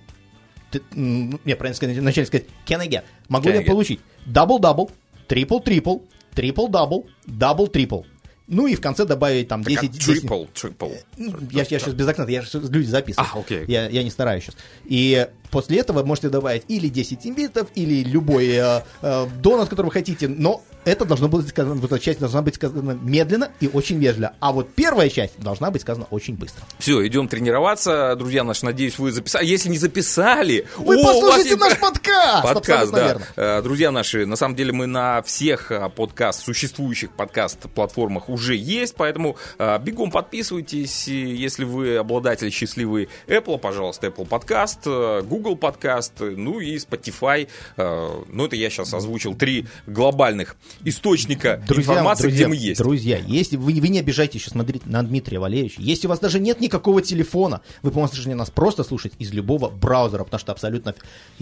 Не, правильно сказать, вначале сказать can I get? Могу Can я get? получить? Double-double, triple-triple, triple-double, double-triple. Ну и в конце добавить там 10... 10 Трипл, трипл. ну, я, сейчас без акцента, я же люди записываю. А, окей. Я, я не стараюсь сейчас. И после этого можете добавить или 10 битов, или любой э, э, донат, который вы хотите, но это должно быть сказано, вот эта часть должна быть сказана медленно и очень вежливо. А вот первая часть должна быть сказана очень быстро. Все, идем тренироваться. Друзья наши, надеюсь, вы записали. Если не записали... Вы о, послушайте есть- наш подкаст! Подкаст, Абсолютно да. верно. Э, Друзья наши, на самом деле мы на всех э, подкаст, существующих подкаст-платформах уже есть, поэтому э, бегом подписывайтесь. Если вы обладатель счастливый Apple, пожалуйста, Apple подкаст, э, Google подкаст, ну и Spotify. Э, Ну, это я сейчас озвучил три глобальных источника информации, друзья, где мы есть. Друзья, если вы, вы не обижайтесь сейчас смотреть на Дмитрия Валерьевича, если у вас даже нет никакого телефона, вы можете нас просто слушать из любого браузера, потому что абсолютно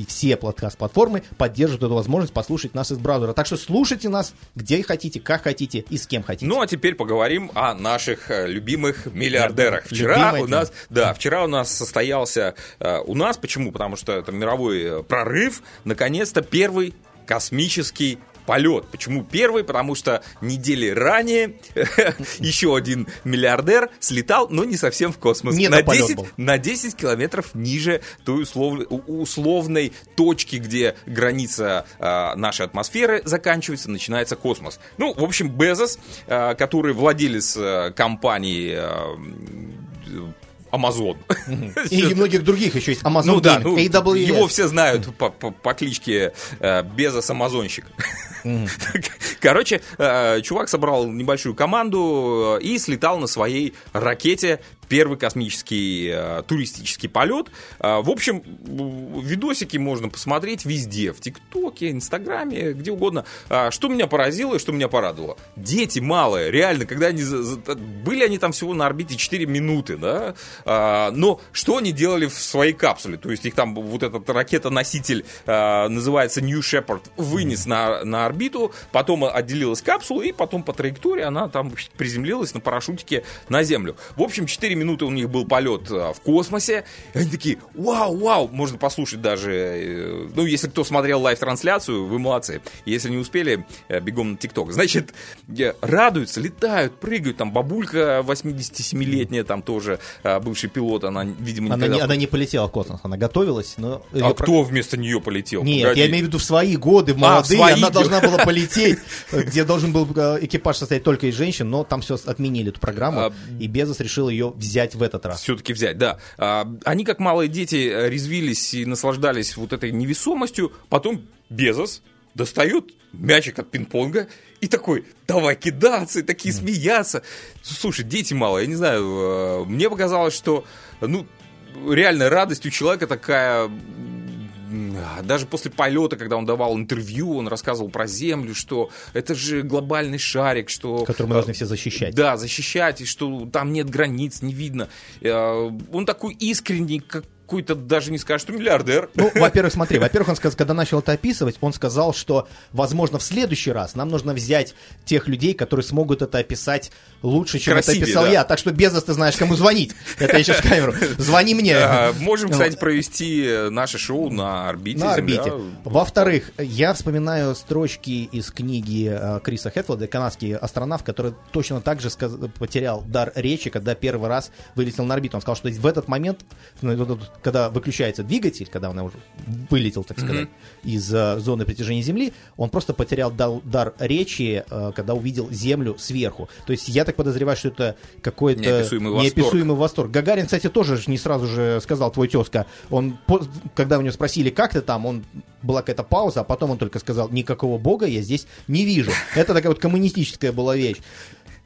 все подкаст-платформы поддерживают эту возможность послушать нас из браузера. Так что слушайте нас где хотите, как хотите и с кем хотите. Ну, а теперь поговорим о наших э, любимых миллиардерах. Вчера Любимое у нас, да, вчера у нас состоялся, э, у нас, почему? Потому что это мировой э, прорыв, наконец-то первый космический полет. Почему первый? Потому что недели ранее еще один миллиардер слетал, но не совсем в космос. Не на, на полет 10, был. на 10 километров ниже той услов- условной точки, где граница э, нашей атмосферы заканчивается, начинается космос. Ну, в общем, Безос, э, который владелец э, компании э, Amazon. И многих других еще есть. Amazon Ну да, ну, AWS. его все знают по, по- по кличке э, Безос Амазонщик. Короче, э, чувак собрал небольшую команду э, и слетал на своей ракете первый космический э, туристический полет. Э, в общем, видосики можно посмотреть везде, в ТикТоке, Инстаграме, где угодно. А, что меня поразило и что меня порадовало? Дети малые, реально, когда они... за- за- были они там всего на орбите 4 минуты, да? А, но что они делали в своей капсуле? То есть их там вот этот ракета-носитель а, называется New Shepard вынес на, на орбиту, потом отделилась капсула, и потом по траектории она там приземлилась на парашютике на Землю. В общем, 4 минуты у них был полет а, в космосе, и они такие, вау, вау, можно послушать даже, э, ну, если кто смотрел live-трансляцию, вы молодцы. Если не успели, э, бегом на ТикТок. Значит, э, радуются, летают, прыгают, там бабулька 87-летняя, там тоже а, бывший пилот, она, видимо, Она не, она не полетела в космос, она готовилась, но... А про- кто вместо нее полетел? Нет, Погоди. я имею в виду в свои годы, в молодые, свои она должна была полететь, где должен был э, экипаж состоять только из женщин, но там все отменили эту программу, А, и Безос решил ее взять в этот раз. все-таки взять, да. А, они, как малые дети, э, резвились и наслаждались вот этой невесомостью. Потом Безос достает мячик от пинг-понга и такой, давай кидаться, и такие смеяться. Слушай, дети малые, я не знаю, э, мне показалось, что, ну, реально радость у человека такая даже после полета, когда он давал интервью, он рассказывал про Землю, что это же глобальный шарик, что... Который мы должны все защищать. Да, защищать, и что там нет границ, не видно. Э, Он такой искренний, какой-то даже не скажешь, что миллиардер. Ну, во-первых, смотри, во-первых, он сказал, когда начал это описывать, он сказал, что, возможно, в следующий раз нам нужно взять тех людей, которые смогут это описать лучше, чем Красивее, это описал да. я. Так что, Безос, ты знаешь, кому звонить. Это еще с камеру. Звони мне. Э, Можем, кстати, провести наше шоу на орбите. На орбите. Во-вторых, я вспоминаю строчки из книги э, Криса Хэтфилда, канадский астронавт, который точно так же потерял дар речи, когда первый раз вылетел на орбиту. Он сказал, что в этот момент, ну, когда выключается двигатель, когда он уже вылетел, так сказать, из э, зоны притяжения Земли, он просто потерял дал- дар речи, э, когда увидел Землю сверху. То есть я так подозреваю, что это какой-то Неописуемый восторг. неописуемый восторг. Гагарин, кстати, тоже не сразу же сказал твой тезка. Он, когда у него спросили, как ты там, он была какая-то пауза, а потом он только сказал, никакого бога я здесь не вижу. Это такая вот коммунистическая была вещь.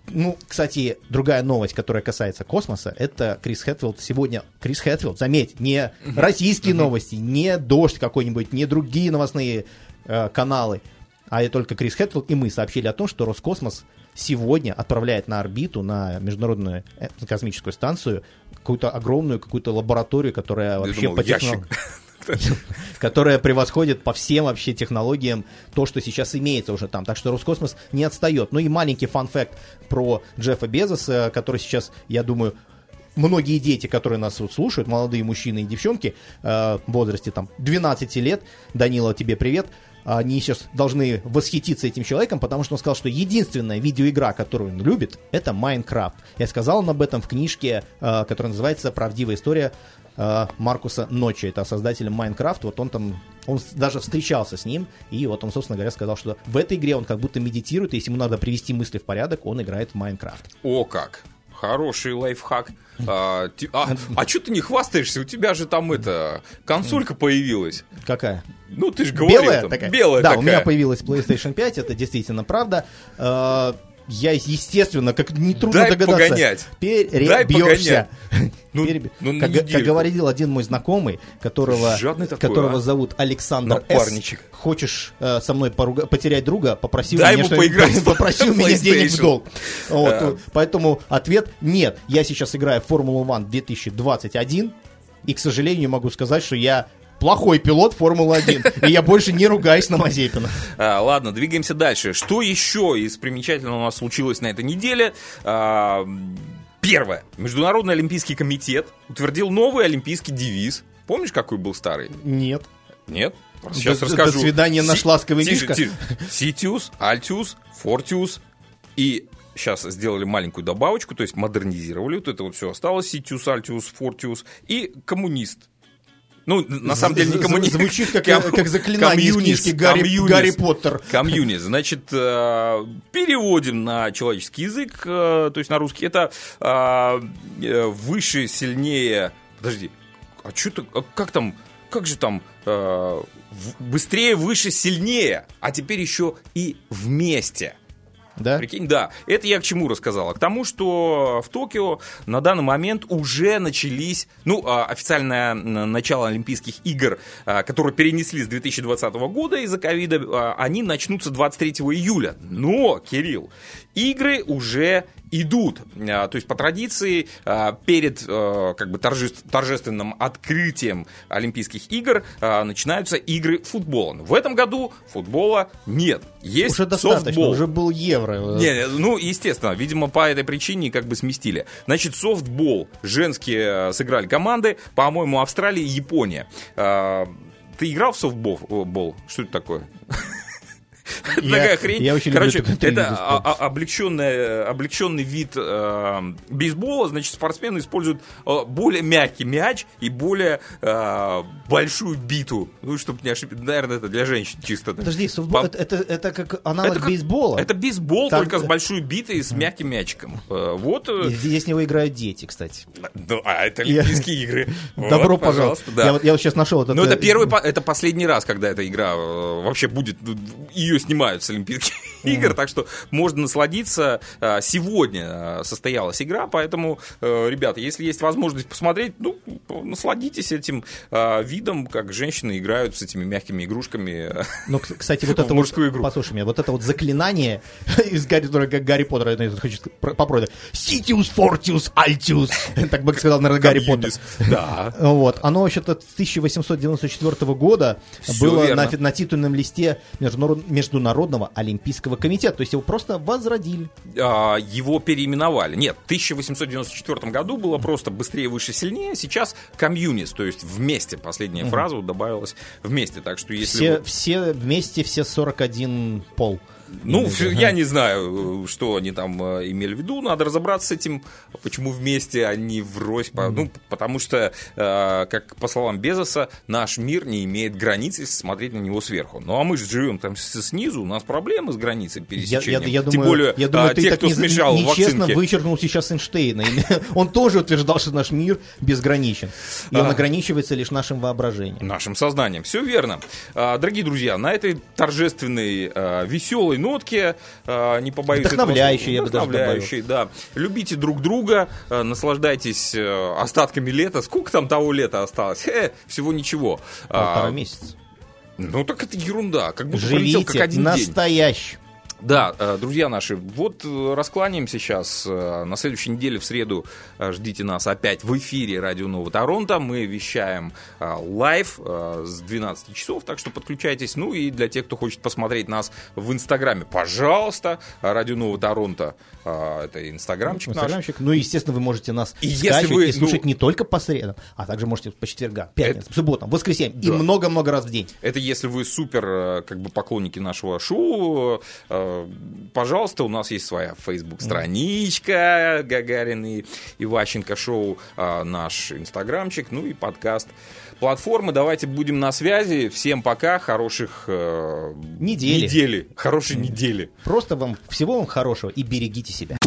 Ну, кстати, другая новость, которая касается космоса, это Крис Хэтфилд сегодня... Крис Хэтфилд, заметь, не российские новости, не «Дождь» какой-нибудь, не другие новостные э, каналы, а это только Крис Хэтфилд и мы сообщили о том, что Роскосмос сегодня отправляет на орбиту, на Международную э, космическую станцию, какую-то огромную какую-то лабораторию, которая Я вообще по техно- ящик. Которая превосходит по всем вообще технологиям то, что сейчас имеется уже там. Так что Роскосмос не отстает. Ну и маленький фан-факт про Джеффа Безоса, который сейчас, я думаю, многие дети, которые нас вот слушают, молодые мужчины и девчонки э, в возрасте там 12 лет, Данила, тебе привет, они сейчас должны восхититься этим человеком, потому что он сказал, что единственная видеоигра, которую он любит, это Майнкрафт. Я сказал он об этом в книжке, э, которая называется «Правдивая история э, Маркуса Ночи». Это создатель Майнкрафт. Вот он там, он даже встречался с ним, и вот он, собственно говоря, сказал, что в этой игре он как будто медитирует, и если ему надо привести мысли в порядок, он играет в Майнкрафт. О, как! Хороший лайфхак. А, ти- а, что ты не хвастаешься? У тебя же там это консолька появилась. Какая? Ну, ты же говорил. Белая там, такая? Белая да, такая. у меня появилась PlayStation 5, это действительно правда. Я, естественно, как нетрудно Дай догадаться, погонять. перебьешься. Ну, Переб- ну, как, неделю. как говорил один мой знакомый, которого, Жадный такой, которого а? зовут Александр Напарничек. С. Хочешь э, со мной поруга- потерять друга, попроси Дай меня ему поиграть в попроси у меня денег в долг. Вот, Да. Поэтому ответ нет. Я сейчас играю в Формулу 1 2021, и, к сожалению, могу сказать, что я плохой пилот Формулы-1, и я больше не ругаюсь на Мазепина. А, ладно, двигаемся дальше. Что еще из примечательного у нас случилось на этой неделе? А, первое. Международный олимпийский комитет утвердил новый олимпийский девиз. Помнишь, какой был старый? Нет. Нет? Сейчас До- расскажу. до свидания, наш Си- ласковый тише, Мишка. тише. Ситиус, Альтиус, Фортиус и сейчас сделали маленькую добавочку, то есть модернизировали, вот это вот все осталось, Ситиус, Альтиус, Фортиус и коммунист. Ну, на самом деле не коммунист. Звучит как, Ком- как заклинание из книжки Гарри. Гарри Поттер. Комьюнист. Значит, э, переводим на человеческий язык, э, то есть на русский. Это э, выше, сильнее... Подожди, а что ты... а Как там... Как же там... э, Быстрее, выше, сильнее. А теперь еще и вместе. Да? Прикинь, да. Это я к чему рассказал? К тому, что в Токио на данный момент уже начались, ну, а, официальное начало Олимпийских игр, а, которые перенесли с 2020 года из-за ковида, а, они начнутся 23 июля. Но, Кирилл, игры уже идут. А, То есть по традиции а, перед э, как бы торжеств- торжественным открытием Олимпийских игр а, начинаются игры футбола. Но в этом году футбола нет. Есть Уже достаточно, софтбол. уже был евро. Не, ну, естественно, видимо, по этой причине как бы сместили. Значит, софтбол. Женские э, сыграли команды, по-моему, Австралия и Япония. Ты играл в софтбол? Что это такое? Это Я- Такая хрень. я очень люблю Короче, тренинг это облегченный, облегченный вид э, бейсбола. Значит, спортсмены используют э, более мягкий мяч и более э, большую биту. Ну, чтобы не ошибиться. Наверное, это для женщин чисто. Подожди, софтбол, По- это, это, это как аналог это как- бейсбола. Это бейсбол, Там- только с большой битой и с мягким мячиком. Э, Вот. э, И Здесь с него играют дети, кстати. ну, а это Олимпийские игры. Вот, Добро пожаловать. да. Я, вот, я вот сейчас нашел этот... Но это э, первый, это последний раз, когда эта игра э, вообще будет, ее снимают с Олимпийских игр, так что можно насладиться. Э, Сегодня э, состоялась игра, поэтому, э, ребята, если есть возможность посмотреть, ну, насладитесь этим э, видом, как женщины играют с этими мягкими игрушками. Ну, кстати, вот это мужскую вот, игру. послушай меня, вот это вот заклинание из Гарри, Гарри Поттера, я хочу попробовать. Ситиус, Фортиус, Альтиус. Так бы сказал, наверное, Гарри Поттер. Да. Вот. Оно вообще-то с 1894 года было на, титульном листе Международ- Международного Олимпийского комитета. То есть его просто возродили. а, его переименовали. Нет, в 1894 году было просто быстрее, выше, сильнее. Сейчас комьюнист, то есть вместе. Последняя фраза вот добавилась вместе. Так что если Все, вы- все вместе, все 41 пол. Ну, всё- я не знаю, что они там э, имели в виду. Надо разобраться с этим, почему вместе, а не врозь. По- Ну, потому что, э, как по словам Безоса, наш мир не имеет границ, если смотреть на него сверху. Ну, а мы же живем там снизу, у нас проблемы с границей Я, пересечения. я- я думаю, Тем более, я думаю а, ты те, так кто не- смешал нечестно вакцинки. вычеркнул сейчас Эйнштейна. Он тоже утверждал, что наш мир безграничен. И он ограничивается лишь нашим воображением. Нашим сознанием. Все верно. А, Дорогие друзья, на этой торжественной, веселой нотке, э, не побоюсь этого Вдохновляющей, слова. я бы даже добавил. Да. Любите друг друга, э, наслаждайтесь э, остатками лета. Сколько там того лета осталось? Э, всего ничего. Полтора А, месяца. ну так это ерунда, как будто пролетел как Живите один день. Да, э, друзья наши, вот э, раскланяемся сейчас. э, На следующей неделе в среду ждите нас опять в эфире Радио Нового Торонто. Мы вещаем live с 12 часов, так что подключайтесь. Ну и для тех, кто хочет посмотреть нас в Инстаграме, пожалуйста, Радио Нового Торонто. Это инстаграмчик наш. Инстаграмчик. Ну, и, естественно, вы можете нас И если скачивать вы, и слушать ну- не только по средам, а также можете по четвергам, пятницам, субботам, воскресеньям и Да. много-много раз в день. Это если вы супер как бы поклонники нашего шоу, пожалуйста, у нас есть своя Facebook-страничка Гагарин и Иващенко шоу, э, наш инстаграмчик, ну и подкаст платформы. Давайте будем на связи. Всем пока, хороших э, Недели. недели, хорошей недели. Просто вам всего вам хорошего и берегите себя.